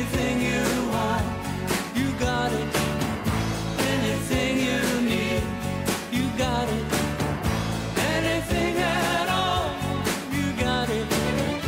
Anything you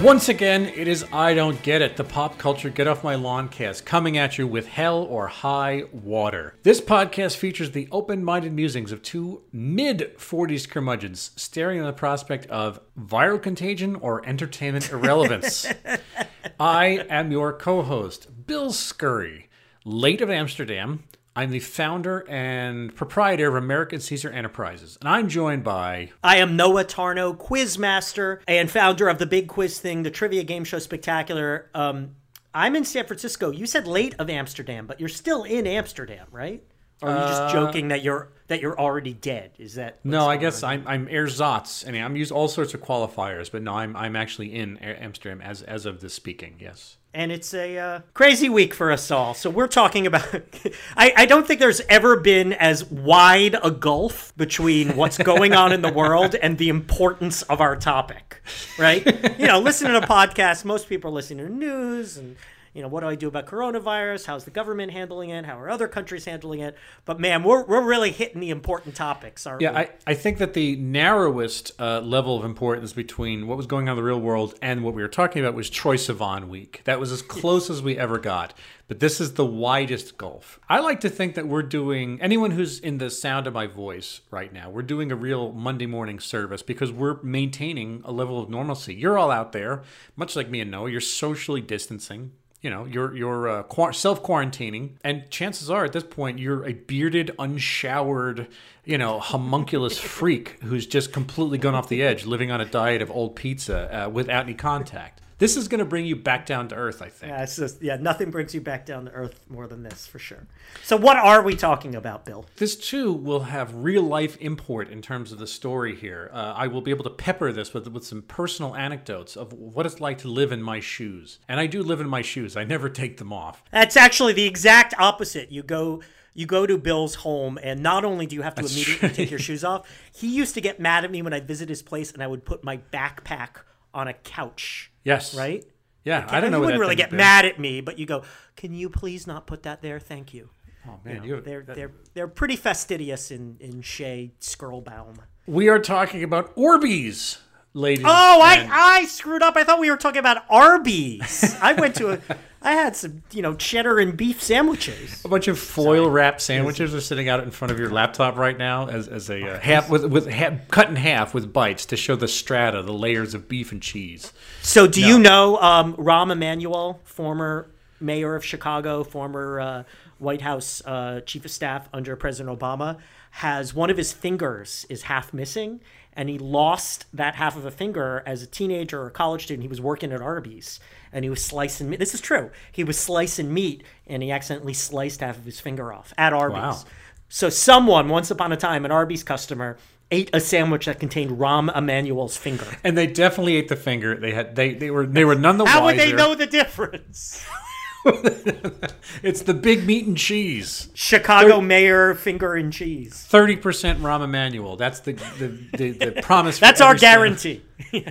Once again, it is I Don't Get It, the pop culture Get Off My Lawn cast, coming at you with hell or high water. This podcast features the open minded musings of two mid 40s curmudgeons staring at the prospect of viral contagion or entertainment irrelevance. I am your co host, Bill Scurry, late of Amsterdam. I'm the founder and proprietor of American Caesar Enterprises, and I'm joined by I am Noah Tarnow, quizmaster and founder of the Big Quiz Thing, the trivia game show spectacular. Um, I'm in San Francisco. You said late of Amsterdam, but you're still in Amsterdam, right? Or are you just joking that you're that you're already dead? Is that No, I guess? I'm I'm ersatz. I mean, I'm used all sorts of qualifiers, but no, I'm I'm actually in Amsterdam as as of this speaking. Yes. And it's a uh, crazy week for us all. So we're talking about. I, I don't think there's ever been as wide a gulf between what's going on in the world and the importance of our topic, right? you know, listening to podcasts, most people are listening to news and. You know, what do I do about coronavirus? How's the government handling it? How are other countries handling it? But man, we're, we're really hitting the important topics, aren't Yeah, we? I, I think that the narrowest uh, level of importance between what was going on in the real world and what we were talking about was Troye Sivan week. That was as close as we ever got. But this is the widest gulf. I like to think that we're doing, anyone who's in the sound of my voice right now, we're doing a real Monday morning service because we're maintaining a level of normalcy. You're all out there, much like me and Noah, you're socially distancing you know you're you're uh, self quarantining and chances are at this point you're a bearded unshowered you know homunculus freak who's just completely gone off the edge living on a diet of old pizza uh, without any contact this is going to bring you back down to earth i think Yeah, it's just yeah, nothing brings you back down to earth more than this for sure. So what are we talking about, Bill? this too will have real life import in terms of the story here. Uh, I will be able to pepper this with with some personal anecdotes of what it's like to live in my shoes, and I do live in my shoes. I never take them off. That's actually the exact opposite. You go you go to Bill's home and not only do you have to immediately take your shoes off, he used to get mad at me when I visit his place and I would put my backpack on a couch. Yes, Right? Yeah, I don't know. You wouldn't really get been. mad at me, but you go, "Can you please not put that there? Thank you." Oh man, you They're they're they're pretty fastidious in in Shea Skrullbaum. We are talking about Orbeez, ladies. Oh, and- I, I screwed up. I thought we were talking about Arby's. I went to a, I had some, you know, cheddar and beef sandwiches. a bunch of foil wrapped sandwiches are sitting out in front of your laptop right now as, as a uh, half with with ha- cut in half with bites to show the strata, the layers of beef and cheese. So, do you know um, Rahm Emanuel, former mayor of Chicago, former uh, White House uh, chief of staff under President Obama, has one of his fingers is half missing, and he lost that half of a finger as a teenager or a college student. He was working at Arby's, and he was slicing meat. This is true. He was slicing meat, and he accidentally sliced half of his finger off at Arby's. Wow. So, someone once upon a time, an Arby's customer. Ate a sandwich that contained Rahm Emanuel's finger. And they definitely ate the finger. They had they they were they were none the How wiser. would they know the difference? It's the big meat and cheese. Chicago mayor finger and cheese. Thirty percent Rahm Emanuel. That's the the, the, the promise. for That's our guarantee.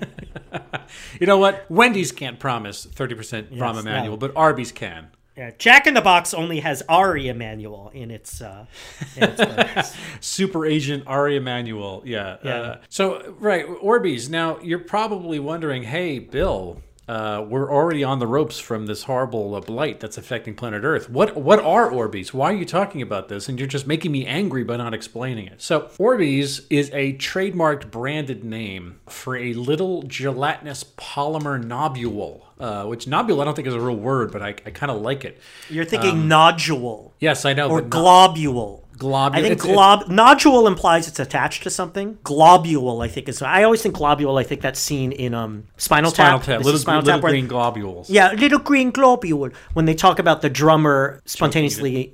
You know what? Wendy's can't promise thirty percent Rahm no. Emanuel, but Arby's can. Yeah, Jack in the Box only has Ari Emanuel in its uh, in its. Super Agent Ari Emanuel. Yeah. Yeah. Uh, so, right, Orbeez. Now, you're probably wondering, hey, Bill, uh, we're already on the ropes from this horrible uh, blight that's affecting planet Earth. What what are Orbeez? Why are you talking about this? And you're just making me angry by not explaining it. So, Orbeez is a trademarked branded name for a little gelatinous polymer nobule. Uh, which nobule I don't think is a real word, but I, I kind of like it. You're thinking nodule Yes, I know. or globule. Globule. I think it's- glob nodule implies it's attached to something. Globule, I think is. I always think globule. I think that's seen in um Spinal, Spinal Tap. Tap, little, Spinal little Tap green globules. Yeah, little green globule. When they talk about the drummer spontaneously.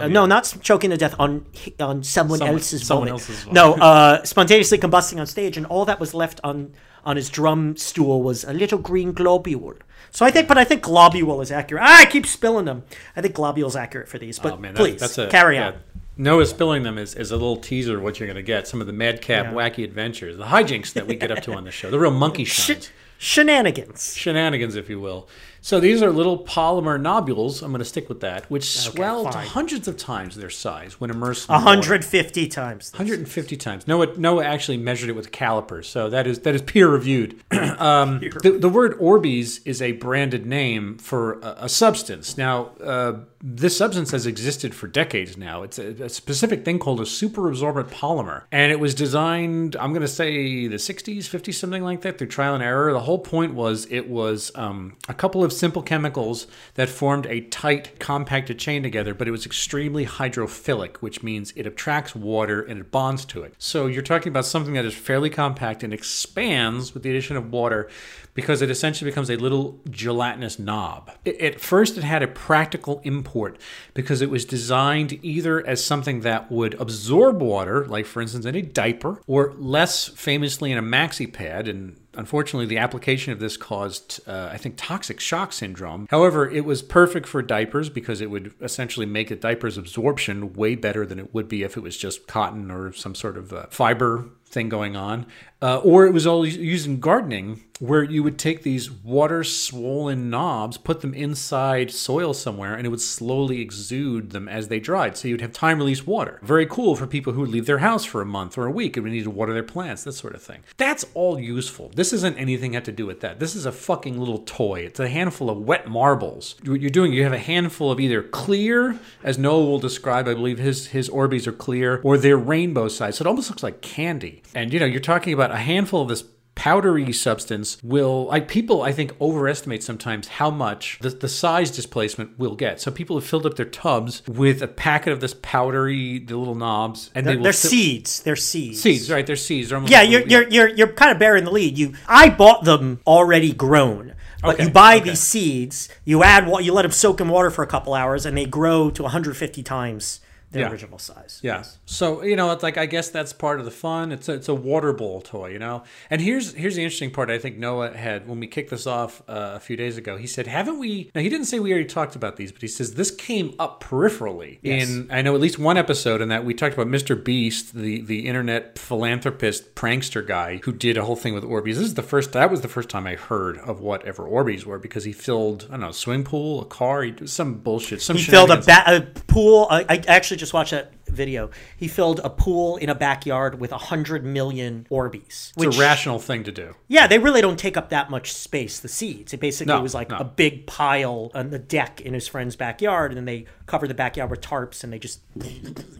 Uh, no, not choking to death on on someone, Someone- else's someone bone. else's bone. No, uh, spontaneously combusting on stage, and all that was left on on his drum stool was a little green globule. So I think, but I think globule is accurate. Ah, I keep spilling them. I think globule is accurate for these. But Oh, man, please that's, that's a, carry yeah. on. Noah spilling them is, is a little teaser of what you're going to get. Some of the madcap, Yeah. wacky adventures, the hijinks that we get up to on the show, the real monkey Sh- shenanigans. shenanigans, if you will. So these are little polymer nobules. I'm going to stick with that, which swell to hundreds of times their size when immersed. in water. 150 times. 150 times. Noah, Noah actually measured it with calipers, so that is that is peer reviewed. um, the, the word Orbeez is a branded name for a, a substance. Now, uh, this substance has existed for decades now. It's a, a specific thing called a superabsorbent polymer, and it was designed. I'm going to say the 60s, 50s, something like that, through trial and error. The whole point was it was um, a couple of simple chemicals that formed a tight, compacted chain together, but it was extremely hydrophilic, which means it attracts water and it bonds to it. So you're talking about something that is fairly compact and expands with the addition of water because it essentially becomes a little gelatinous knob. It, at first, it had a practical import because it was designed either as something that would absorb water, like for instance in a diaper, or less famously in a maxi pad. And unfortunately, the application of this caused, uh, I think, toxic shock syndrome. However, it was perfect for diapers because it would essentially make a diaper's absorption way better than it would be if it was just cotton or some sort of uh, fiber thing going on. Uh, or it was all used in gardening where you would take these water swollen knobs, put them inside soil somewhere, and it would slowly exude them as they dried. So you'd have time release water. Very cool for people who would leave their house for a month or a week and would need to water their plants, that sort of thing. That's all useful. This isn't anything had to do with that. This is a fucking little toy. It's a handful of wet marbles. What you're doing, you have a handful of either clear, as Noah will describe, I believe his his Orbeez are clear, or they're rainbow size. So it almost looks like candy. And you know, you're talking about a handful of this powdery substance will like people i think overestimate sometimes how much the, the size displacement will get so people have filled up their tubs with a packet of this powdery the little knobs and they They're, will they're fill- seeds. They're seeds. seeds right they're seeds they're Yeah, like you're, little- you're you're you're kind of bearing the lead. You, I bought them already grown, but Okay, you buy okay. these seeds, you add what you let them soak in water for a couple hours, and they grow to 150 times their Yeah. original size. Yeah. So you know, it's like I guess that's part of the fun. It's a, it's a water bowl toy, you know. And here's here's the interesting part. I think Noah had when we kicked this off uh, a few days ago. He said, "Haven't we?" Now he didn't say we already talked about these, but he says this came up peripherally Yes. in I know at least one episode in that we talked about Mr. Beast, the the internet philanthropist prankster guy who did a whole thing with Orbeez. This is the first that was the first time I heard of whatever Orbeez were because he filled I don't know a swimming pool, a car, he, some bullshit, some He filled a, ba- a pool. I, I actually just watch that video. He filled a pool in a backyard with 100 million Orbeez. It's a rational thing to do. Yeah, they really don't take up that much space, the seeds. It basically No, was like no. a big pile on the deck in his friend's backyard, and then they covered the backyard with tarps, and they just,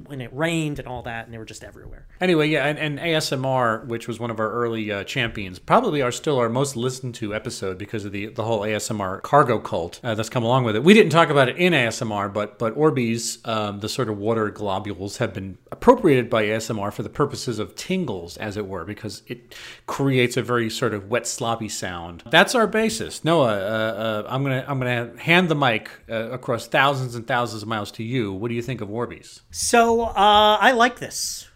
when it rained and all that, and they were just everywhere. Anyway, yeah, and, and ASMR, which was one of our early uh, champions, probably are still our most listened to episode because of the the whole ASMR cargo cult uh, that's come along with it. We didn't talk about it in ASMR, but but Orbeez, um, the sort of water have been appropriated by ASMR for the purposes of tingles, as it were, because it creates a very sort of wet, sloppy sound. That's our basis. Noah, uh, uh, I'm gonna I'm gonna hand the mic uh, across thousands and thousands of miles to you. What do you think of Orbeez? So uh, I like this.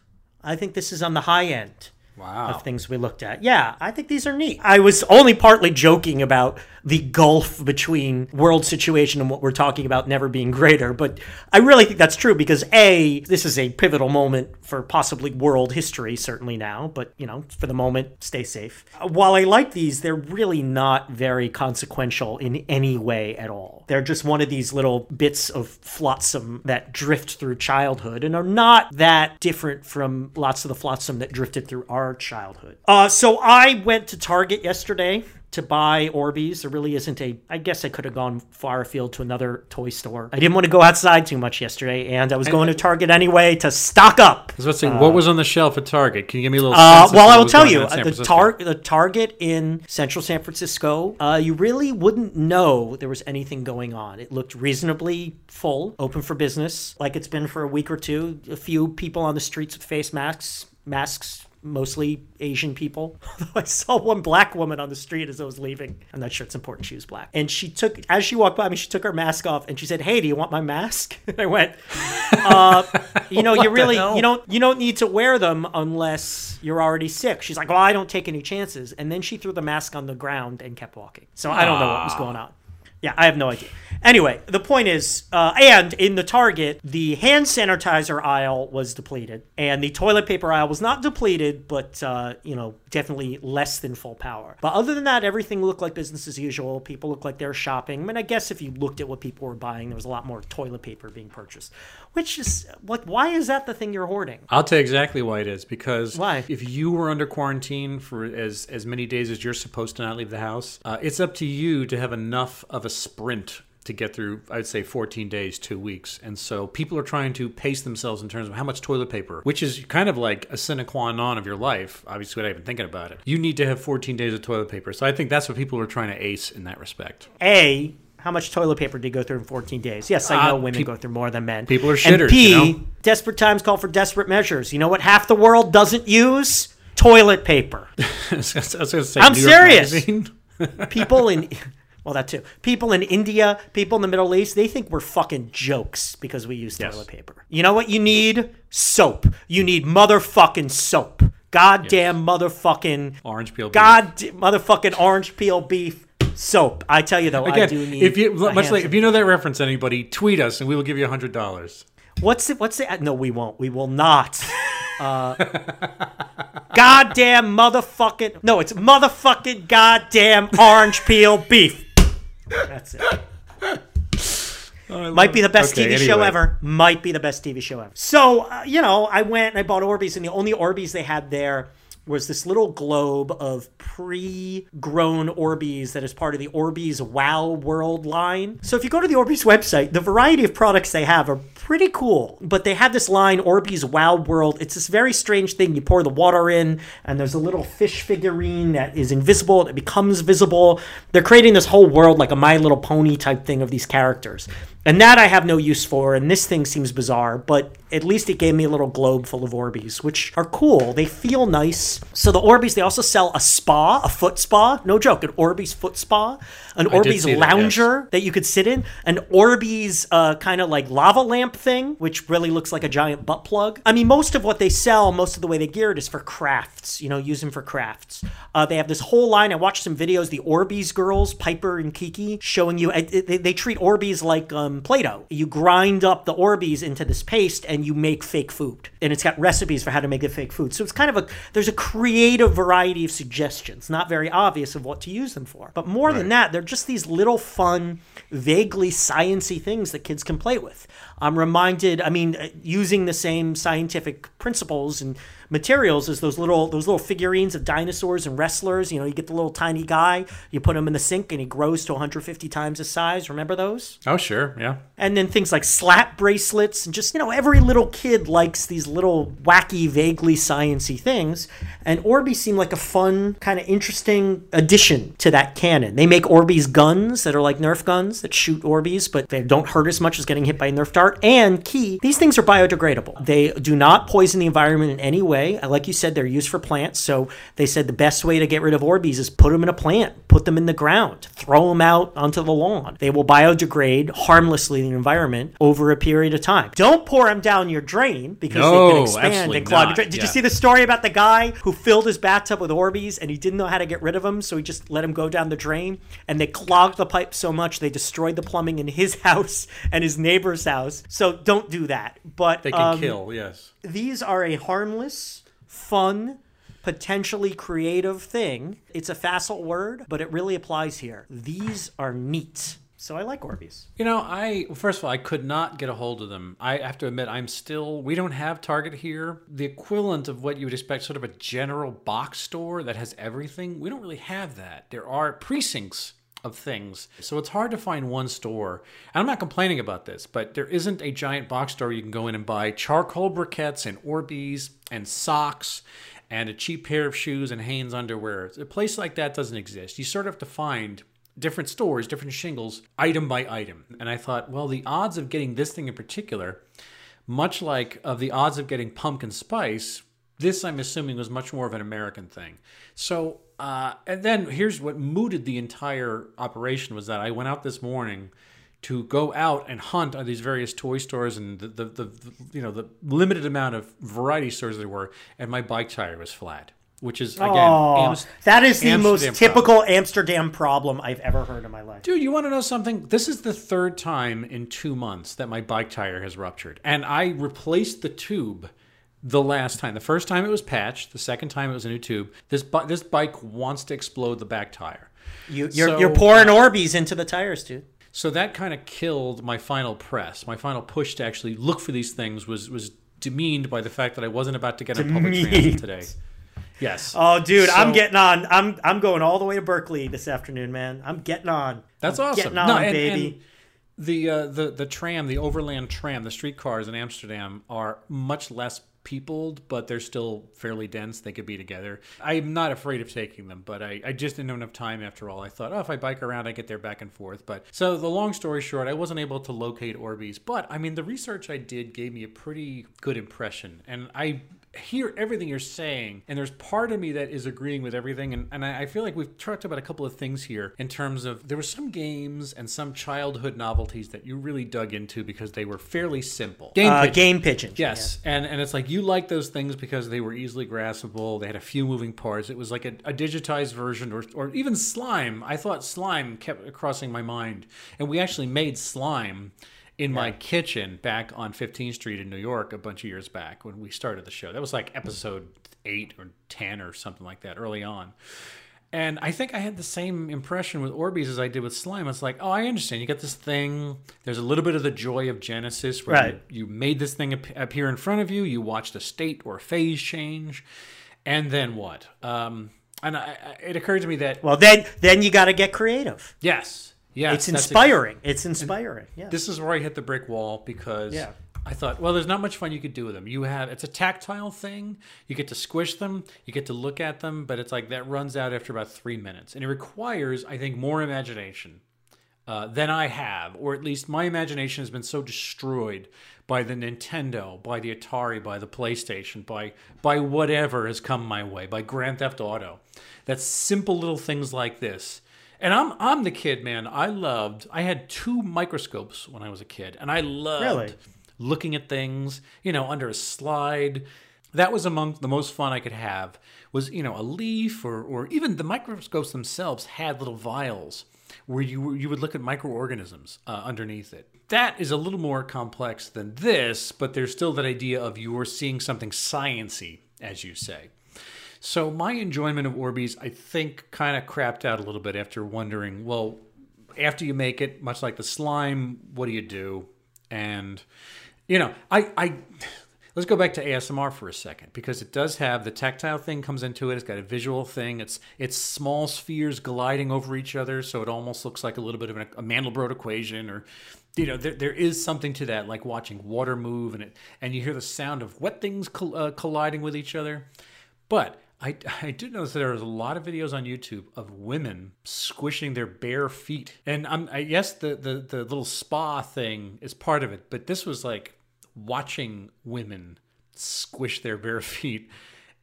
I think this is on the high end. Wow. of things we looked at. Yeah, I think these are neat. I was only partly joking about the gulf between world situation and what we're talking about never being greater, but I really think that's true because A, this is a pivotal moment for possibly world history, certainly now, but you know, for the moment, stay safe. Uh, While I like these, they're really not very consequential in any way at all. They're just one of these little bits of flotsam that drift through childhood and are not that different from lots of the flotsam that drifted through our childhood. Uh, so I went to Target yesterday to buy Orbeez. There really isn't a. I guess I could have gone far afield to another toy store. I didn't want to go outside too much yesterday, and I was going to Target anyway to stock up. I was about to say, what was on the shelf at Target? Can you give me a little? Uh, well, I will tell you, on in San uh, the, tar- the Target in central San Francisco, uh, you really wouldn't know there was anything going on. It looked reasonably full, open for business, like it's been for a week or two. A few people on the streets with face masks, masks. Mostly Asian people. Although I saw one black woman on the street as I was leaving. I'm not sure it's important she was black. And she took, as she walked by me, she took her mask off and she said, "Hey, do you want my mask?" And I went, uh, "You know, you really, you don't, you don't need to wear them unless you're already sick." She's like, "Well, I don't take any chances." And then she threw the mask on the ground and kept walking. So I don't know what was going on. Yeah, I have no idea. Anyway, the point is, uh, and in the Target, the hand sanitizer aisle was depleted, and the toilet paper aisle was not depleted, but uh, you know, definitely less than full power. But other than that, everything looked like business as usual. People looked like they were shopping. I mean, I guess if you looked at what people were buying, there was a lot more toilet paper being purchased. Which is like, why is that the thing you're hoarding? I'll tell you exactly why it is. Because Why? if you were under quarantine for as as many days as you're supposed to not leave the house, uh, it's up to you to have enough of a sprint to get through. I'd say 14 days, two weeks, and so people are trying to pace themselves in terms of how much toilet paper, which is kind of like a sine qua non of your life. Obviously, without even thinking about it, you need to have 14 days of toilet paper. So I think that's what people are trying to ace in that respect. A, how much toilet paper did you go through in 14 days? Yes, I Uh, know women peop- go through more than men. people are And shitters, P, you know? desperate times call for desperate measures. You know what half the world doesn't use? Toilet paper. I was say I'm New serious. People in, well, that too. People in India, people in the Middle East, they think we're fucking jokes because we use Yes. toilet paper. You know what you need? Soap. You need motherfucking soap. Goddamn motherfucking Orange peel. beef. God motherfucking orange peel beef soap. I tell you though, I Again, do need. if you much like if you know that reference, anybody tweet us and we will give you a hundred dollars. What's it? What's it? No, we won't. We will not. Uh, goddamn motherfucking. No, it's motherfucking goddamn orange peel beef. That's it. Might be the best Okay, TV show ever. Might be the best TV show ever. So, uh, you know, I went and I bought Orbeez, and the only Orbeez they had there was this little globe of pre-grown Orbeez that is part of the Orbeez Wow World line. So if you go to the Orbeez website, the variety of products they have are pretty cool. But they have this line, Orbeez Wow World. It's this very strange thing. You pour the water in, and there's a little fish figurine that is invisible. It becomes visible. They're creating this whole world like a My Little Pony type thing of these characters. And that I have no use for, and this thing seems bizarre, but at least it gave me a little globe full of Orbeez, which are cool. They feel nice. So the Orbeez, they also sell a spa, a foot spa. No joke, an Orbeez foot spa, an Orbeez see that, lounger that you could sit in, an Orbeez uh, kind of like lava lamp thing, which really looks like a giant butt plug. I mean, most of what they sell, most of the way they gear it is for crafts, you know, use them for crafts. Uh, they have this whole line. I watched some videos, the Orbeez girls, Piper and Kiki, showing you, they, they treat Orbeez like um, Play Doh. You grind up the Orbeez into this paste and you make fake food. And it's got recipes for how to make the fake food. So it's kind of a, there's a creative variety of suggestions, not very obvious of what to use them for. But more than that, they're just these little fun, vaguely sciency things that kids can play with. I'm reminded, I mean, uh, using the same scientific principles and materials is those little those little figurines of dinosaurs and wrestlers. You know, you get the little tiny guy, you put him in the sink, and he grows to 150 times his size. Remember those? Oh sure, yeah. And then things like slap bracelets and just, you know, every little kid likes these little wacky, vaguely sciency things. And Orbeez seemed like a fun, kind of interesting addition to that canon. They make Orbeez guns that are like Nerf guns that shoot Orbeez, but they don't hurt as much as getting hit by a Nerf dart. And key, these things are biodegradable. They do not poison the environment in any way. Like you said, they're used for plants. So they said the best way to get rid of Orbeez is put them in a plant, put them in the ground, throw them out onto the lawn. They will biodegrade harmlessly in the environment over a period of time. Don't pour them down your drain because they can expand and clog your not. drain. Did you see the story about the guy who filled his bathtub with Orbeez and he didn't know how to get rid of them, so he just let them go down the drain and they clogged the pipe so much they destroyed the plumbing in his house and his neighbor's house. So don't do that. But They can um, kill. Yes. These are a harmless, fun, potentially creative thing. It's a facile word, but it really applies here. These are neat. So I like Orbeez. You know, I first of all, I could not get a hold of them. I have to admit, I'm still. We don't have Target here. The equivalent of what you would expect, sort of a general box store that has everything. We don't really have that. There are precincts of things, so it's hard to find one store. And I'm not complaining about this, but there isn't a giant box store you can go in and buy charcoal briquettes and Orbeez and socks and a cheap pair of shoes and Hanes underwear. A place like that doesn't exist. You sort of have to find different stores, different shingles, item by item. And I thought, well, the odds of getting this thing in particular, much like of the odds of getting pumpkin spice, this I'm assuming was much more of an American thing. So, uh, and then here's what mooted the entire operation was that I went out this morning to go out and hunt at these various toy stores and the, the, the, you know the limited amount of variety stores there were, and my bike tire was flat. which is again, Oh, Ams- that is the most Amsterdam typical Amsterdam problem I've ever heard in my life. Dude, you want to know something? This is the third time in two months that my bike tire has ruptured, and I replaced the tube the last time. The first time it was patched. The second time it was a new tube. This bi- this bike wants to explode the back tire. You, you're, So, you're pouring Orbeez into the tires, dude. So that kind of killed my final press. My final push to actually look for these things was was demeaned by the fact that I wasn't about to get on public transit today. Yes. Oh, dude, I'm getting on. I'm I'm going all the way to Berkeley this afternoon, man. I'm getting on. That's I'm awesome. Getting on, No, and- baby. and the uh, the the tram, the overland tram, the streetcars in Amsterdam are much less peopled, but they're still fairly dense. They could be together. I'm not afraid of taking them, but I, I just didn't have enough time after all. I thought, oh, if I bike around, I get there back and forth. But so the long story short, I wasn't able to locate Orbeez. But I mean, the research I did gave me a pretty good impression, and I hear everything you're saying, and there's part of me that is agreeing with everything. And, and I, I feel like we've talked about a couple of things here in terms of there were some games and some childhood novelties that you really dug into because they were fairly simple. Game uh, game. Yes, and and it's like you like those things because they were easily graspable. They had a few moving parts. It was like a, a digitized version, or or even slime. I thought slime kept crossing my mind, and we actually made slime in my kitchen back on 15th Street in New York a bunch of years back when we started the show. That was like episode eight or ten or something like that early on. And I think I had the same impression with Orbeez as I did with slime. It's like, oh, I understand. You got this thing. There's a little bit of the joy of Genesis, where Right. you, you made this thing appear in front of you. You watched a state or phase change, and then what? Um, and I, I, it occurred to me that Well, then then you got to get creative. yes, yes, It's inspiring. It's inspiring. Yeah. this is where I hit the brick wall because Yeah. I thought, well, there's not much fun you could do with them. You have it's a tactile thing. You get to squish them, you get to look at them, but it's like that runs out after about three minutes, and it requires, I think, more imagination uh, than I have, or at least my imagination has been so destroyed by the Nintendo, by the Atari, by the PlayStation, by by whatever has come my way, by Grand Theft Auto. That simple little things like this. And I'm I'm the kid, man. I loved. I had two microscopes when I was a kid, and I loved Really? looking at things, you know, under a slide. That was among the most fun I could have. Was you know a leaf or or even the microscopes themselves had little vials where you you would look at microorganisms uh, underneath it. That is a little more complex than this, but there's still that idea of you are seeing something sciency, as you say. So my enjoyment of Orbeez, I think, kind of crapped out a little bit after wondering, well, after you make it, much like the slime, what do you do? And you know, I, I let's go back to ASMR for a second because it does have the tactile thing comes into it. It's got a visual thing. It's it's small spheres gliding over each other, so it almost looks like a little bit of an, a Mandelbrot equation, or you know, there, there is something to that, like watching water move, and it and you hear the sound of wet things uh, colliding with each other. But I, I did notice that there was a lot of videos on YouTube of women squishing their bare feet, and I'm I guess the, the the little spa thing is part of it, but this was like watching women squish their bare feet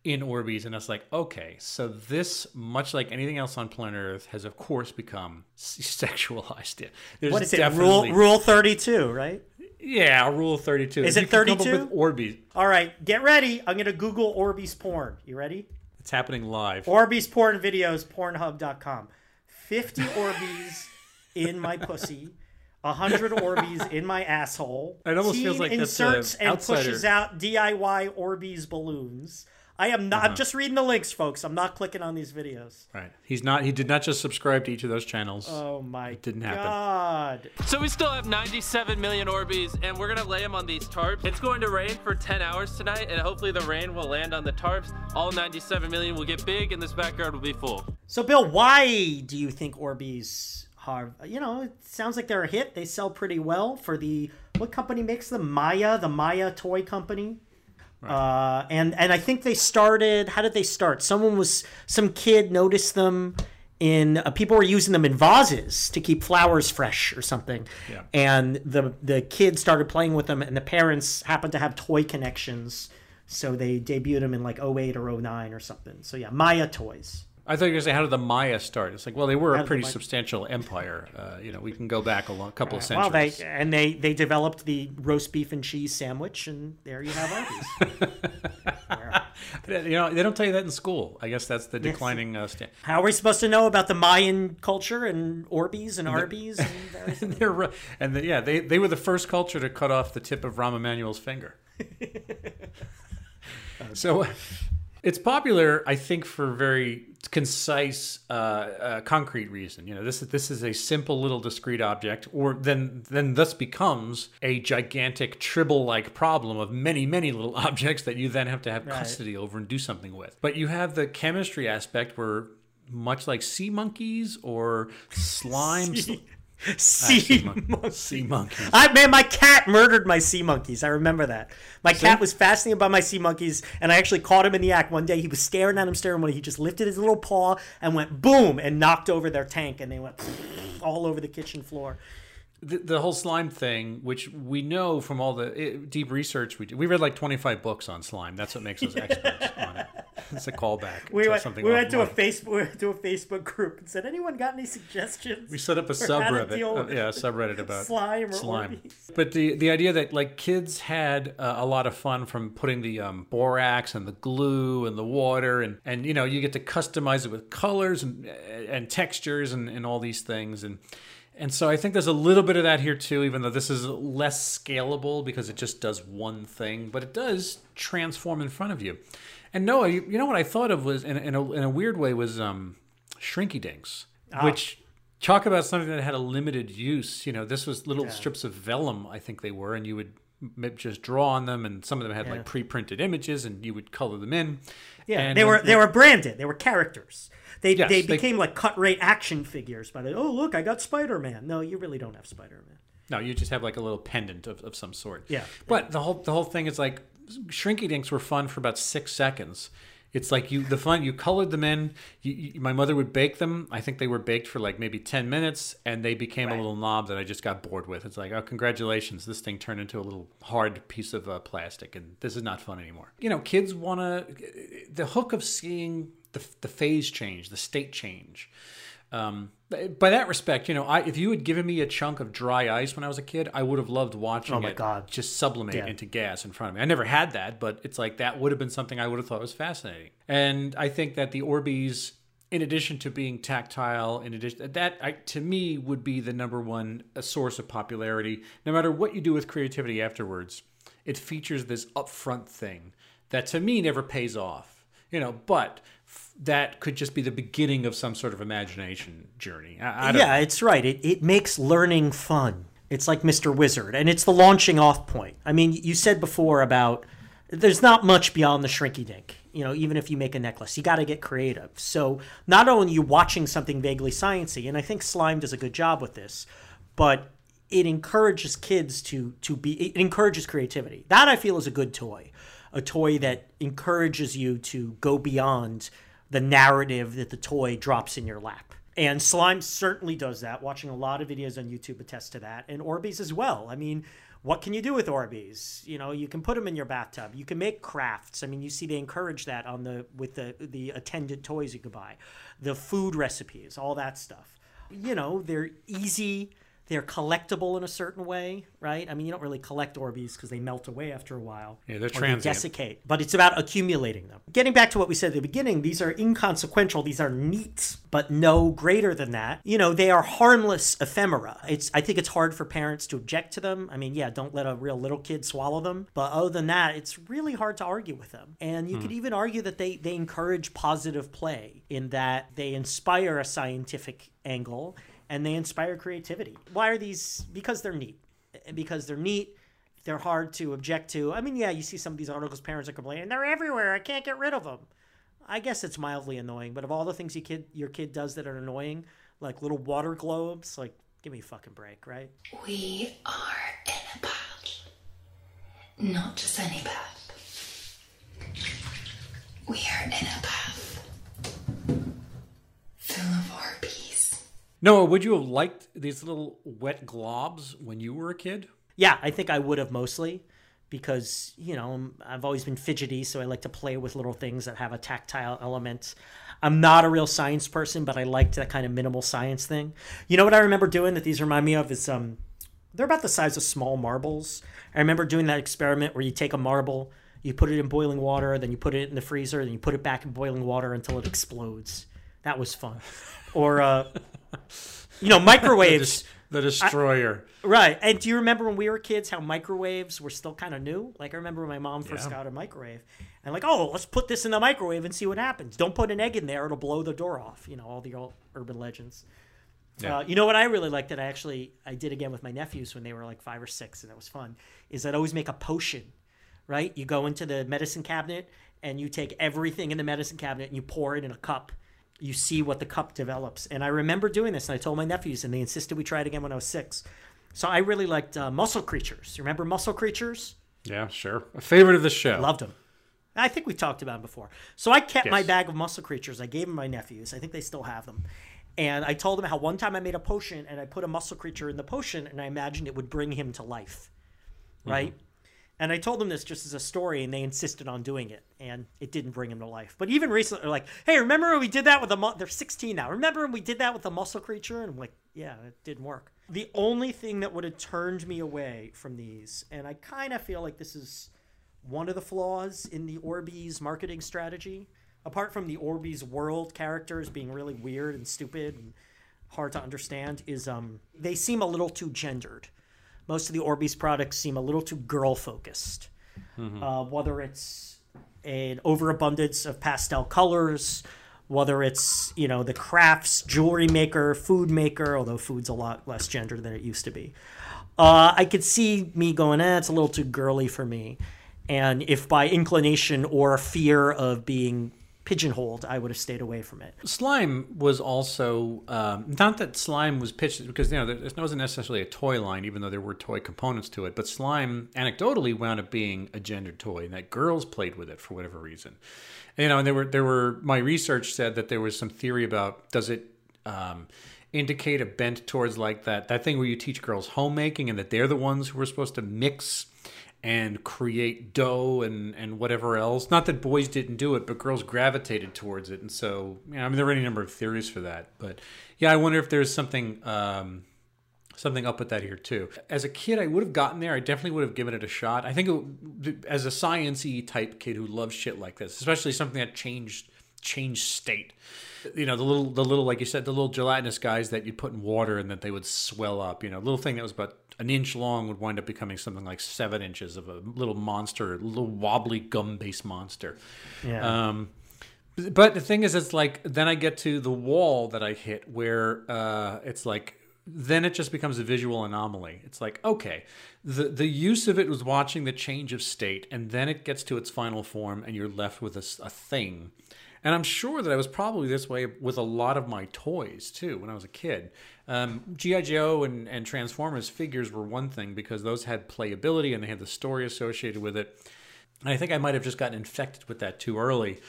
in Orbeez, and I was like, okay, so this, much like anything else on planet Earth, has of course become sexualized. Yeah, There's what is it? Rule Rule thirty two, right? Yeah, Rule Thirty Two. Is If it you can come up 32? Orbeez? All right, get ready. I'm gonna Google Orbeez porn. You ready? It's happening live. Orbeez porn videos, Pornhub.com. Fifty Orbeez in my pussy. A hundred Orbeez in my asshole. It almost Teen feels like that's a inserts and outsider. pushes out DIY Orbeez balloons. I am not. Uh-huh. I'm just reading the links, folks. I'm not clicking on these videos. Right. He's not. He did not just subscribe to each of those channels. Oh my didn't happen. god! So we still have 97 million Orbeez, and we're gonna lay them on these tarps. It's going to rain for 10 hours tonight, and hopefully the rain will land on the tarps. All 97 million will get big, and this backyard will be full. So, Bill, why do you think Orbeez have? You know, it sounds like they're a hit. They sell pretty well for the what company makes them? Maya, the Maya toy company. Uh, and and I think they started. How did they start? Someone was some kid noticed them in uh, people were using them in vases to keep flowers fresh or something. Yeah. And the the kid started playing with them, and the parents happened to have toy connections, so they debuted them in like 08 or 09 or something. So yeah, Maya toys. I thought you were going to say, how did the Maya start? It's like, well, they were How a pretty substantial empire. Uh, you know, we can go back a long, couple of Well, centuries. they and they they developed the roast beef and cheese sandwich, and there you have Arby's. you know, they don't tell you that in school. I guess that's the declining uh. How are we supposed to know about the Mayan culture and Orbeez and Arby's and And they're and the, yeah, they they were the first culture to cut off the tip of Rahm Emanuel's finger. so it's popular, I think, for very concise, uh, uh, concrete reason. You know, this is this is a simple little discrete object, or then then thus becomes a gigantic tribble-like problem of many many little objects that you then have to have custody over and do something with. But you have the chemistry aspect where. Much like sea monkeys or slime, Ah, sea mon- monkeys. sea monkeys. I man, my cat murdered my sea monkeys. I remember that. My cat was fascinated by my sea monkeys, and I actually caught him in the act one day. He was staring at him, staring when he just lifted his little paw and went boom and knocked over their tank, and they went all over the kitchen floor. The, the whole slime thing, which we know from all the deep research we did, we read like 25 books on slime. That's what makes us experts on it. It's a callback. We went, we went to a. Facebook we went to a Facebook group and said, "Anyone got any suggestions?" We set up a for how to subreddit. uh, yeah, a subreddit about slime or slime. Orbeez. But the the idea that like kids had uh, a lot of fun from putting the um, borax and the glue and the water and and you know you get to customize it with colors and and textures and, and all these things and and so I think there's a little bit of that here too, even though this is less scalable because it just does one thing, but it does transform in front of you. And Noah, you, you know what I thought of was in, a- in, a, in a weird way was um, Shrinky Dinks, which talk about something that had a limited use. You know, this was little strips of vellum, I think they were, and you would just draw on them, and some of them had like pre-printed images, and you would color them in. Yeah, And they were when- they were branded. They were characters. They Yes, they they- became like cut rate action figures. By the oh look, I got Spider Man. No, you really don't have Spider Man. No, you just have like a little pendant of, of some sort. Yeah. But the whole the whole thing is like Shrinky Dinks were fun for about six seconds. It's like you the fun you colored them in. You, you, my mother would bake them. I think they were baked for like maybe ten minutes, and they became a little knob that I just got bored with. It's like, oh, congratulations, this thing turned into a little hard piece of uh, plastic, and this is not fun anymore. You know, kids want to the hook of seeing the the phase change, the state change. Um, by that respect, you know, I, if you had given me a chunk of dry ice when I was a kid, I would have loved watching Oh my it God. just sublimate Yeah. into gas in front of me. I never had that, but it's like that would have been something I would have thought was fascinating. And I think that the Orbeez, in addition to being tactile, in addition that I, to me would be the number one uh, source of popularity. No matter what you do with creativity afterwards, it features this upfront thing that to me never pays off. You know, but that could just be the beginning of some sort of imagination journey. I, I Yeah, it's right. It it makes learning fun. It's like Mr. Wizard, and it's the launching off point. I mean, you said before about there's not much beyond the shrinky dink. You know, even if you make a necklace, you got to get creative. So not only you watching something vaguely sciency, and I think Slime does a good job with this, but it encourages kids to to be it encourages creativity. That I feel is a good toy, a toy that encourages you to go beyond the narrative that the toy drops in your lap. And Slime certainly does that. Watching a lot of videos on YouTube attest to that, and Orbeez as well. I mean, what can you do with Orbeez? You know, you can put them in your bathtub. You can make crafts. I mean, you see they encourage that on the with the the attendant toys you could buy, the food recipes, all that stuff. You know, they're easy. They're collectible in a certain way, right? I mean, you don't really collect Orbeez because they melt away after a while. Yeah, they're or they desiccate. But it's about accumulating them. Getting back to what we said at the beginning, these are inconsequential. These are neat, but no greater than that. You know, they are harmless ephemera. It's. I think it's hard for parents to object to them. I mean, yeah, don't let a real little kid swallow them. But other than that, it's really hard to argue with them. And you hmm. could even argue that they they encourage positive play in that they inspire a scientific angle and they inspire creativity. Why are these? Because they're neat. Because they're neat. They're hard to object to. I mean, yeah, you see some of these articles, parents are complaining, they're everywhere. I can't get rid of them. I guess it's mildly annoying, but of all the things kid your kid does that are annoying, like little water globes, like give me a fucking break, right? We are in a bath. Not just any bath. We are in a bath. Full of Orbeez. Noah, would you have liked these little wet globs when you were a kid? Yeah, I think I would have mostly because you know I've always been fidgety, so I like to play with little things that have a tactile element. I'm not a real science person, but I liked that kind of minimal science thing. You know what I remember doing that these remind me of is um, they're about the size of small marbles. I remember doing that experiment where you take a marble, you put it in boiling water, then you put it in the freezer, then you put it back in boiling water until it explodes. That was fun. Or uh, you know microwaves. The destroyer. Right. And do you remember when we were kids how microwaves were still kind of new? Like I remember when my mom first Yeah. got a microwave and like, oh, let's put this in the microwave and see what happens. Don't put an egg in there, it'll blow the door off. You know, all the old urban legends. Yeah. Uh, you know what I really liked that I actually I did again with my nephews when they were like five or six and that was fun is I'd always make a potion, right? You go into the medicine cabinet and you take everything in the medicine cabinet and you pour it in a cup. You see what the cup develops. And I remember doing this and I told my nephews and they insisted we try it again when I was six. So I really liked uh, muscle creatures. Remember muscle creatures? Yeah, sure. A favorite of the show. Loved them. I think we talked about them before. So I kept my bag of muscle creatures. I gave them my nephews. I think they still have them. And I told them how one time I made a potion and I put a muscle creature in the potion and I imagined it would bring him to life. Right? And I told them this just as a story and they insisted on doing it and it didn't bring him to life. But even recently, they're like, hey, remember when we did that with a, mu-? they're 16 now. Remember when we did that with a muscle creature? And I'm like, yeah, it didn't work. The only thing that would have turned me away from these, and I kind of feel like this is one of the flaws in the Orbeez marketing strategy, apart from the Orbeez world characters being really weird and stupid and hard to understand, is um they seem a little too gendered. Most of the Orbeez products seem a little too girl focused. Uh, whether it's an overabundance of pastel colors, whether it's you know the crafts, jewelry maker, food maker, although food's a lot less gendered than it used to be. Uh, I could see me going, eh, it's a little too girly for me. And if by inclination or fear of being pigeonholed, I would have stayed away from it. Slime was also um, not that slime was pitched because you know there wasn't necessarily a toy line, even though there were toy components to it. But slime, anecdotally, wound up being a gendered toy, and that girls played with it for whatever reason. You know, and there were there were my research said that there was some theory about does it um, indicate a bent towards like that that thing where you teach girls homemaking and that they're the ones who are supposed to mix and create dough and, and whatever else. Not that boys didn't do it, but girls gravitated towards it. And so, you know, I mean, there are any number of theories for that. But yeah, I wonder if there's something um, something up with that here too. As a kid, I would have gotten there. I definitely would have given it a shot. I think it, as a sciencey type kid who loves shit like this, especially something that changed changed state. You know, the little the little like you said, the little gelatinous guys that you put in water and that they would swell up. You know, a little thing that was about an inch long would wind up becoming something like seven inches of a little monster, a little wobbly gum based monster. Yeah. Um, but the thing is, it's like then I get to the wall that I hit where uh, it's like then it just becomes a visual anomaly. It's like okay, the the use of it was watching the change of state, and then it gets to its final form, and you're left with a thing. And I'm sure that I was probably this way with a lot of my toys too when I was a kid. Um, GI Joe and, and Transformers figures were one thing because those had playability and they had the story associated with it. And I think I might have just gotten infected with that too early,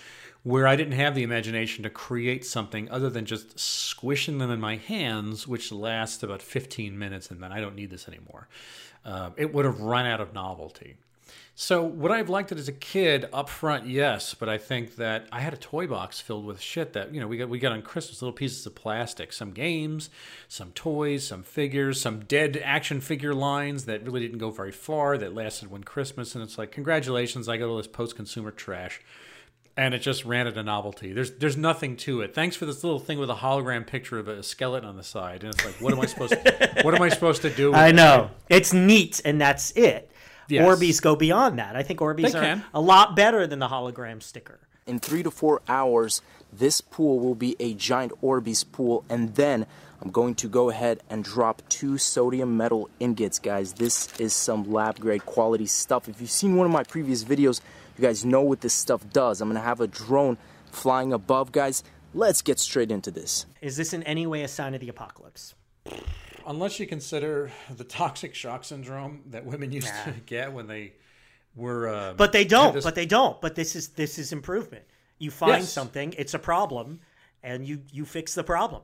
where I didn't have the imagination to create something other than just squishing them in my hands, which lasts about 15 minutes, and then I don't need this anymore. Uh, it would have run out of novelty. So, would I have liked it as a kid? Up front, yes, but I think that I had a toy box filled with shit that you know we got we got on Christmas little pieces of plastic, some games, some toys, some figures, some dead action figure lines that really didn't go very far that lasted one Christmas, and it's like congratulations, I got all this post consumer trash, and it just ran out of novelty. There's there's nothing to it. Thanks for this little thing with a hologram picture of a skeleton on the side, and it's like what am I supposed to, what am I supposed to do? With I it? know. It's neat and that's it. Yes. Orbeez go beyond that. I think Orbeez They are can. a lot better than the hologram sticker. in three to four hours, this pool will be a giant Orbeez pool, and then I'm going to go ahead and drop two sodium metal ingots, guys. This is some lab grade quality stuff. If you've seen one of my previous videos, you guys know what this stuff does. I'm gonna have a drone flying above, guys. Let's get straight into this. Is this in any way a sign of the apocalypse? Unless you consider the toxic shock syndrome that women used to get when they were, uh, But they don't. this- But they don't. But this is this is improvement. You find Yes. something, it's a problem, and you you fix the problem.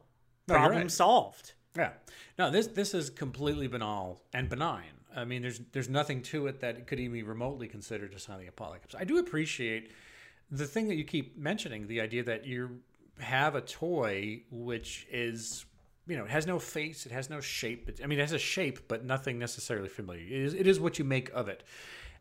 No, problem right. solved. Yeah. No, this this is completely banal and benign. I mean, there's there's nothing to it that could even be remotely considered a sign of the apocalypse. I do appreciate the thing that you keep mentioning, the idea that you have a toy which is you know, it has no face, it has no shape. It, I mean, it has a shape, but nothing necessarily familiar. It is, it is what you make of it.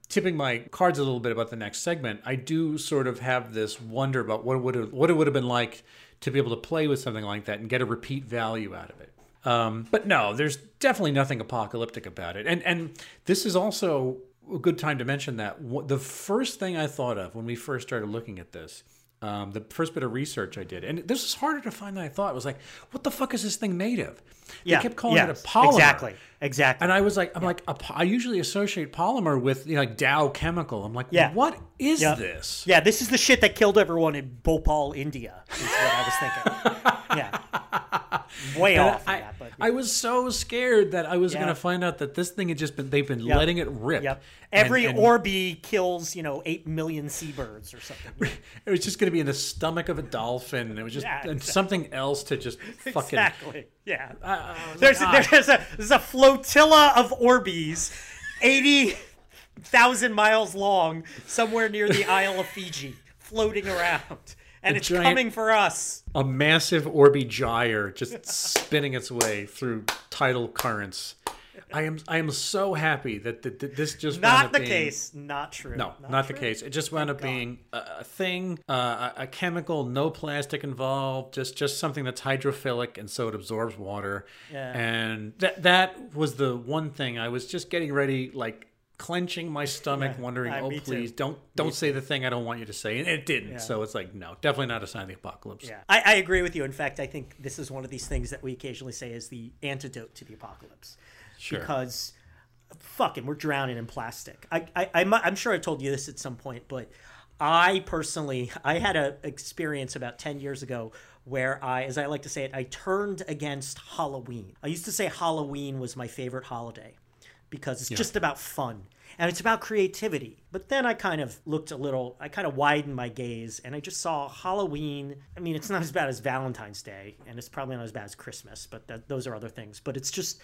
Tipping my cards a little bit about the next segment, I do sort of have this wonder about what it would have, what it would have been like to be able to play with something like that and get a repeat value out of it. Um, but no, there's definitely nothing apocalyptic about it. And and this is also a good time to mention that the first thing I thought of when we first started looking at this, um, the first bit of research I did, and this is harder to find than I thought. It Was like, what the fuck is this thing made of? They Yeah, kept calling yes, it a polymer. Exactly. Exactly. And I was like, I'm like, a po- I usually associate polymer with you know, like Dow Chemical. I'm like, Yeah. what is Yeah. this? Yeah, this is the shit that killed everyone in Bhopal, India. Is what I was thinking. yeah, way off. I, that, but I was so scared that I was Yeah. going to find out that this thing had just been they've been Yep. letting it rip. Yep. Every and Orby kills, you know, eight million seabirds or something. It was just going to be in the stomach of a dolphin, and it was just Yeah, and exactly. something else to just fucking. exactly. Yeah. Was there's like, "Ah." there's a there's a flotilla of Orbeez, eighty thousand miles long, somewhere near the Isle of Fiji, floating around, and it's giant- coming for us. a massive Orby gyre just spinning its way through tidal currents. I am I am so happy that, that this just wound Not up the being- case. Not true. No, not, the true. case. It just wound up being a, a thing, uh, a, a chemical, no plastic involved, just just something that's hydrophilic and so it absorbs water. Yeah. And that that was the one thing I was just getting ready, like clenching my stomach, Yeah. wondering, Uh, oh me too. please don't don't say the thing I don't want you to say, and it didn't. So it's like no, definitely not a sign of the apocalypse. Yeah, I, I agree with you. In fact, I think this is one of these things that we occasionally say is the antidote to the apocalypse. Sure. Because, fucking, we're drowning in plastic. I, I, I'm, I'm sure I told you this at some point, but I personally, I had a experience about 10 years ago where I, as I like to say it, I turned against Halloween. I used to say Halloween was my favorite holiday because it's just about fun and it's about creativity. But then I kind of looked a little, I kind of widened my gaze and I just saw Halloween. I mean, it's not as bad as Valentine's Day and it's probably not as bad as Christmas, but that, those are other things. But it's just,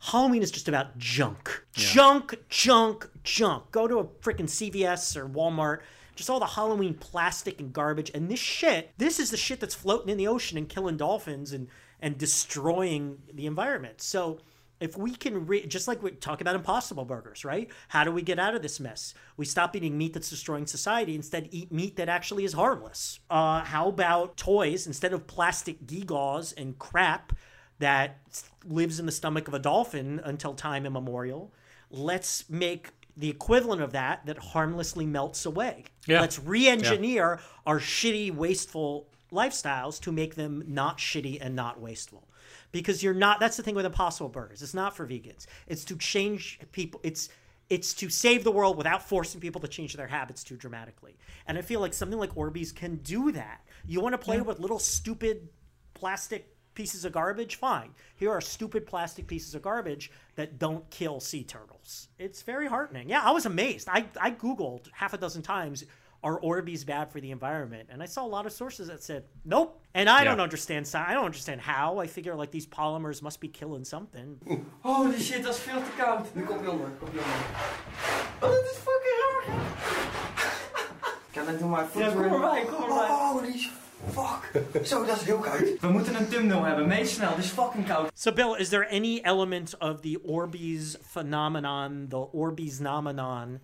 Halloween is just about junk. Junk, junk, junk. Go to a freaking CVS or Walmart. Just all the Halloween plastic and garbage. And this shit, this is the shit that's floating in the ocean and killing dolphins and, and destroying the environment. So if we can, re- just like we talk about Impossible Burgers, right? How do we get out of this mess? We stop eating meat that's destroying society, instead eat meat that actually is harmless. Uh, how about toys instead of plastic gewgaws and crap that lives in the stomach of a dolphin until time immemorial? Let's make the equivalent of that that harmlessly melts away. Yeah. Let's re-engineer our shitty, wasteful lifestyles to make them not shitty and not wasteful. Because you're not that's the thing with impossible burgers. It's not for vegans. It's to change people it's it's to save the world without forcing people to change their habits too dramatically. And I feel like something like Orbeez can do that. You want to play with little stupid plastic pieces of garbage? Fine. Here are stupid plastic pieces of garbage that don't kill sea turtles. It's very heartening. Yeah, I was amazed. I, I Googled half a dozen times, are Orbeez bad for the environment? And I saw a lot of sources that said, nope. And I don't understand sci- I don't understand how. I figure like these polymers must be killing something. Holy shit, dat is veel te koud. Nu kom je onder, kom je onder. Oh, dat is fucking erg. Kan ik doe maar voet Ja, kom erbij, kom erbij. Holy fuck. Zo, dat is heel koud. We moeten een thumbnail hebben. Meet snel, het is fucking koud. So, Bill, is there any element of the Orbeez phenomenon, the Orbeez nomenon,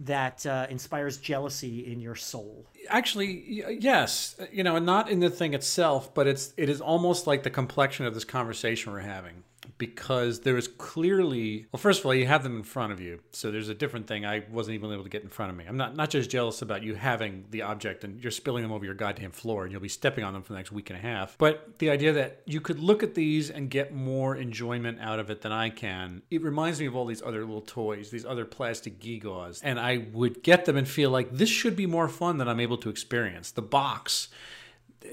that uh, inspires jealousy in your soul? Actually, yes. You know, and not in the thing itself, but it's it is almost like the complexion of this conversation we're having because there is clearly well, first of all, you have them in front of you, so there's a different thing. I wasn't even able to get in front of me. I'm not not just jealous about you having the object and you're spilling them over your goddamn floor, and you'll be stepping on them for the next week and a half. But the idea that you could look at these and get more enjoyment out of it than I can, it reminds me of all these other little toys, these other plastic gewgaws, and I would get them and feel like this should be more fun than I'm able to experience. The box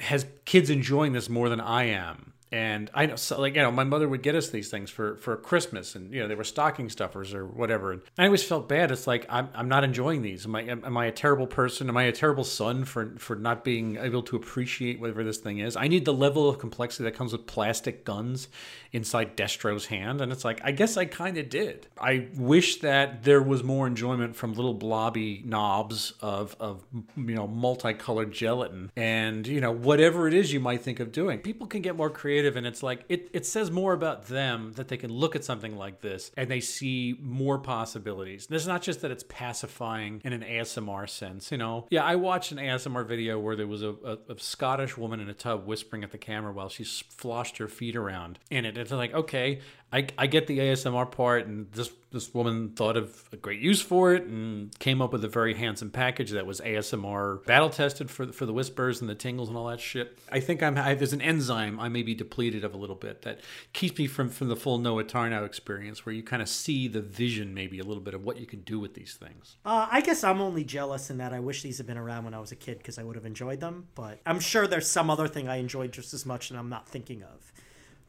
has kids enjoying this more than I am. And I know, so like you know, my mother would get us these things for for Christmas, and you know, they were stocking stuffers or whatever. And I always felt bad. It's like I'm I'm not enjoying these. Am I am I a terrible person? Am I a terrible son for for not being able to appreciate whatever this thing is? I need the level of complexity that comes with plastic guns inside Destro's hand, and it's like I guess I kind of did. I wish that there was more enjoyment from little blobby knobs of of you know multicolored gelatin, and you know whatever it is you might think of doing. People can get more creative, and it's like it it says more about them that they can look at something like this and they see more possibilities. It's not just that it's pacifying in an ASMR sense, you know. Yeah, I watched an ASMR video where there was a, a, a Scottish woman in a tub whispering at the camera while she sloshed her feet around in it. It's like, okay, I, I get the ASMR part, and this this woman thought of a great use for it and came up with a very handsome package that was ASMR battle tested for for the whispers and the tingles and all that shit. I think I'm I, there's an enzyme I may be depleted of a little bit that keeps me from from the full Noah Tarnow experience, where you kind of see the vision maybe a little bit of what you can do with these things. Uh, I guess I'm only jealous in that I wish these had been around when I was a kid because I would have enjoyed them. But I'm sure there's some other thing I enjoyed just as much and I'm not thinking of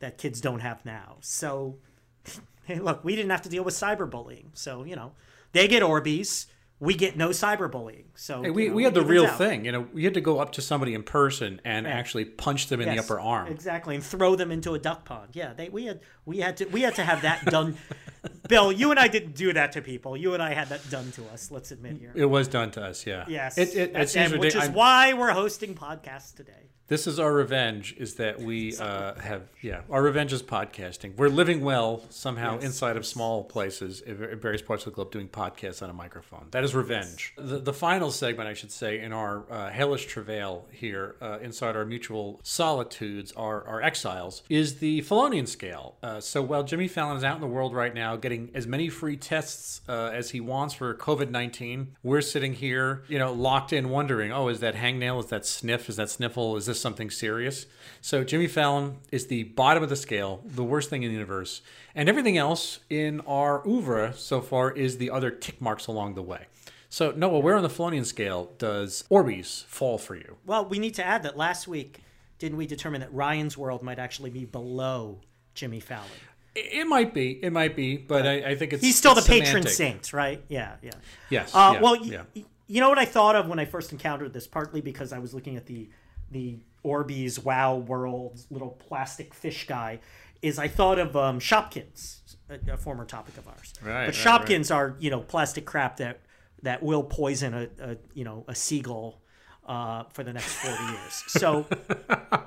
that kids don't have now. So, hey, look, we didn't have to deal with cyberbullying. So, you know, they get Orbeez. We get no cyberbullying. So Hey, we, you know, we had the real out. thing, you know. We had to go up to somebody in person and actually punch them in the upper arm. Exactly, and throw them into a duck pond. Yeah, they we had we had to we had to have that done. Bill, you and I didn't do that to people. You and I had that done to us. Let's admit here. It was done to us, yeah. Yes, It, it, it and which is ridiculous. why we're hosting podcasts today. This is our revenge. Is that we uh, have yeah our revenge is podcasting. We're living well somehow inside of small places in various parts of the globe doing podcasts on a microphone. That is revenge. The, the final segment, I should say, in our uh, hellish travail here uh, inside our mutual solitudes, our, our exiles, is the Fallonian scale. Uh, so while Jimmy Fallon is out in the world right now getting as many free tests uh, as he wants for COVID nineteen, we're sitting here, you know, locked in, wondering, oh, is that hangnail? Is that sniff? Is that sniffle? Is this something serious? So Jimmy Fallon is the bottom of the scale, the worst thing in the universe, and everything else in our oeuvre so far is the other tick marks along the way. So Noah, where on the Fallonian scale does Orbeez fall for you? Well, we need to add that last week, didn't we determine that Ryan's World might actually be below Jimmy Fallon? It might be, it might be, but I, I think it's He's still the it's patron semantic. saint, right? Yeah, yeah. Yes. Uh, yeah, well, yeah. y- you know what I thought of when I first encountered this, partly because I was looking at the the Orbeez Wow World little plastic fish guy, is I thought of um, Shopkins, a, a former topic of ours. Right, but right, Shopkins are you know plastic crap that that will poison a, a you know a seagull uh, for the next forty years. So.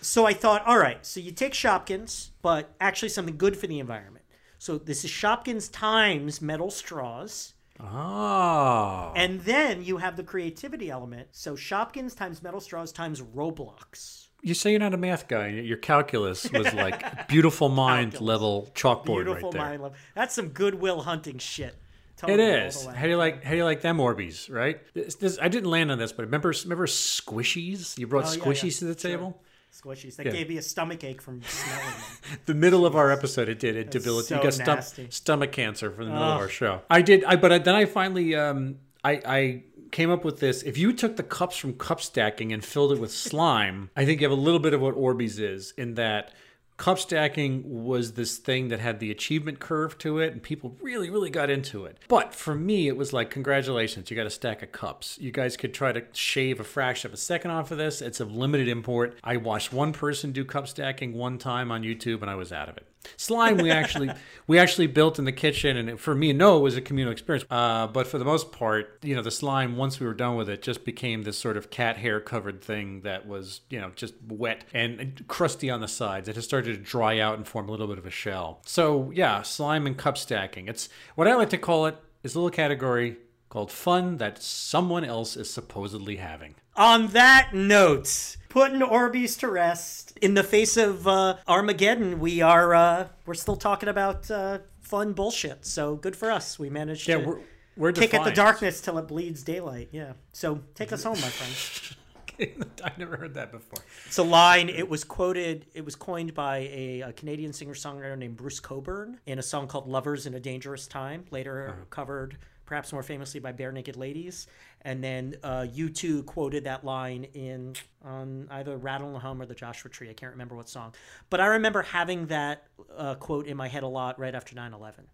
So I thought, all right, so you take Shopkins, but actually something good for the environment. So this is Shopkins times metal straws. Oh. And then you have the creativity element. So Shopkins times metal straws times Roblox. You say you're not a math guy. Your calculus was like beautiful mind Calculus. level chalkboard Beautiful right there. mind love. That's some goodwill hunting shit. It Totally all is. How do you like? How do you like them Orbeez? Right? This, this, I didn't land on this, but remember, remember squishies? You brought Oh, squishies yeah. to the Sure. Squishies. That Yeah. gave me a stomach ache from smelling them. The middle of our episode, it did. It debilitated. so you got nasty. stomach cancer from the middle of our show. I did. I but I, then I finally um I I came up with this. If you took the cups from cup stacking and filled it with slime, I think you have a little bit of what Orbeez is in that. Cup stacking was this thing that had the achievement curve to it, and people really, really got into it. But for me, it was like, congratulations, you got a stack of cups. You guys could try to shave a fraction of a second off of this. It's of limited import. I watched one person do cup stacking one time on YouTube, and I was out of it. Slime, we actually we actually built in the kitchen, and it, for me, no, it was a communal experience. Uh, but for the most part, you know, the slime once we were done with it, just became this sort of cat hair covered thing that was, you know, just wet and crusty on the sides. It has started to dry out and form a little bit of a shell. So yeah, slime and cup stacking. It's what I like to call it is a little category called fun that someone else is supposedly having. On that note, putting Orbeez to rest. In the face of uh, Armageddon, we are uh, we're still talking about uh, fun bullshit. So good for us. We managed Yeah, to we're we're kick at the darkness till it bleeds daylight. Yeah. So take us home, my friend. I never heard that before. It's a line. It was quoted. It was coined by a, a Canadian singer-songwriter named Bruce Cockburn in a song called "Lovers in a Dangerous Time." Later Uh-huh. covered perhaps more famously by Barenaked Ladies. And then uh, U2 quoted that line in on either Rattle and Hum or the Joshua Tree. I can't remember what song. But I remember having that uh, quote in my head a lot right after 9 11.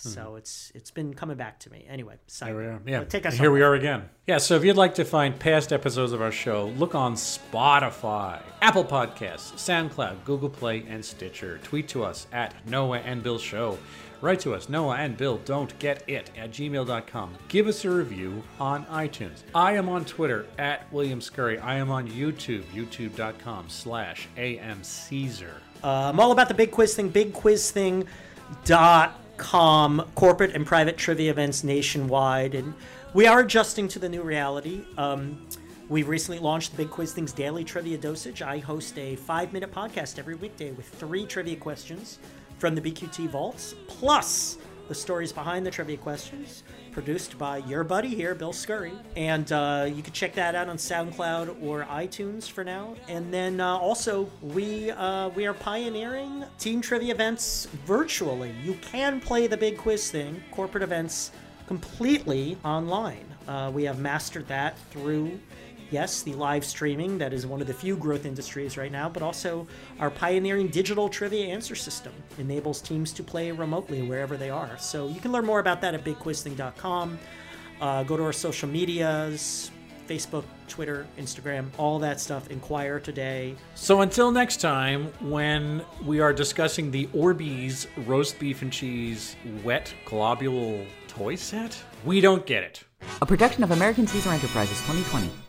So it's it's been coming back to me. Anyway, There we are. Yeah. But take us Here we are again. Yeah, so if you'd like to find past episodes of our show, look on Spotify, Apple Podcasts, SoundCloud, Google Play, and Stitcher. Tweet to us at Noah and Bill Show. Write to us, Noah and Bill Don't Get It at gmail.com. Give us a review on iTunes. I am on Twitter at William Scurry. I am on YouTube, youtube.com slash AM Caesar. Uh, I'm all about the big quiz thing, bigquizthing.com, corporate and private trivia events nationwide. And we are adjusting to the new reality. Um, we've recently launched the Big Quiz Thing's daily trivia dosage. I host a five minute podcast every weekday with three trivia questions from the BQT vaults, plus the stories behind the trivia questions, produced by your buddy here, Bill Scurry. And uh, you can check that out on SoundCloud or iTunes for now. And then uh, also, we uh, we are pioneering team trivia events virtually. You can play the big quiz thing, corporate events, completely online. Uh, we have mastered that through yes, the live streaming that is one of the few growth industries right now, but also our pioneering digital trivia answer system enables teams to play remotely wherever they are. So you can learn more about that at bigquizthing.com. Uh, go to our social medias Facebook, Twitter, Instagram, all that stuff. Inquire today. So until next time, when we are discussing the Orbeez roast beef and cheese wet globule toy set, we don't get it. A production of American Caesar Enterprises 2020.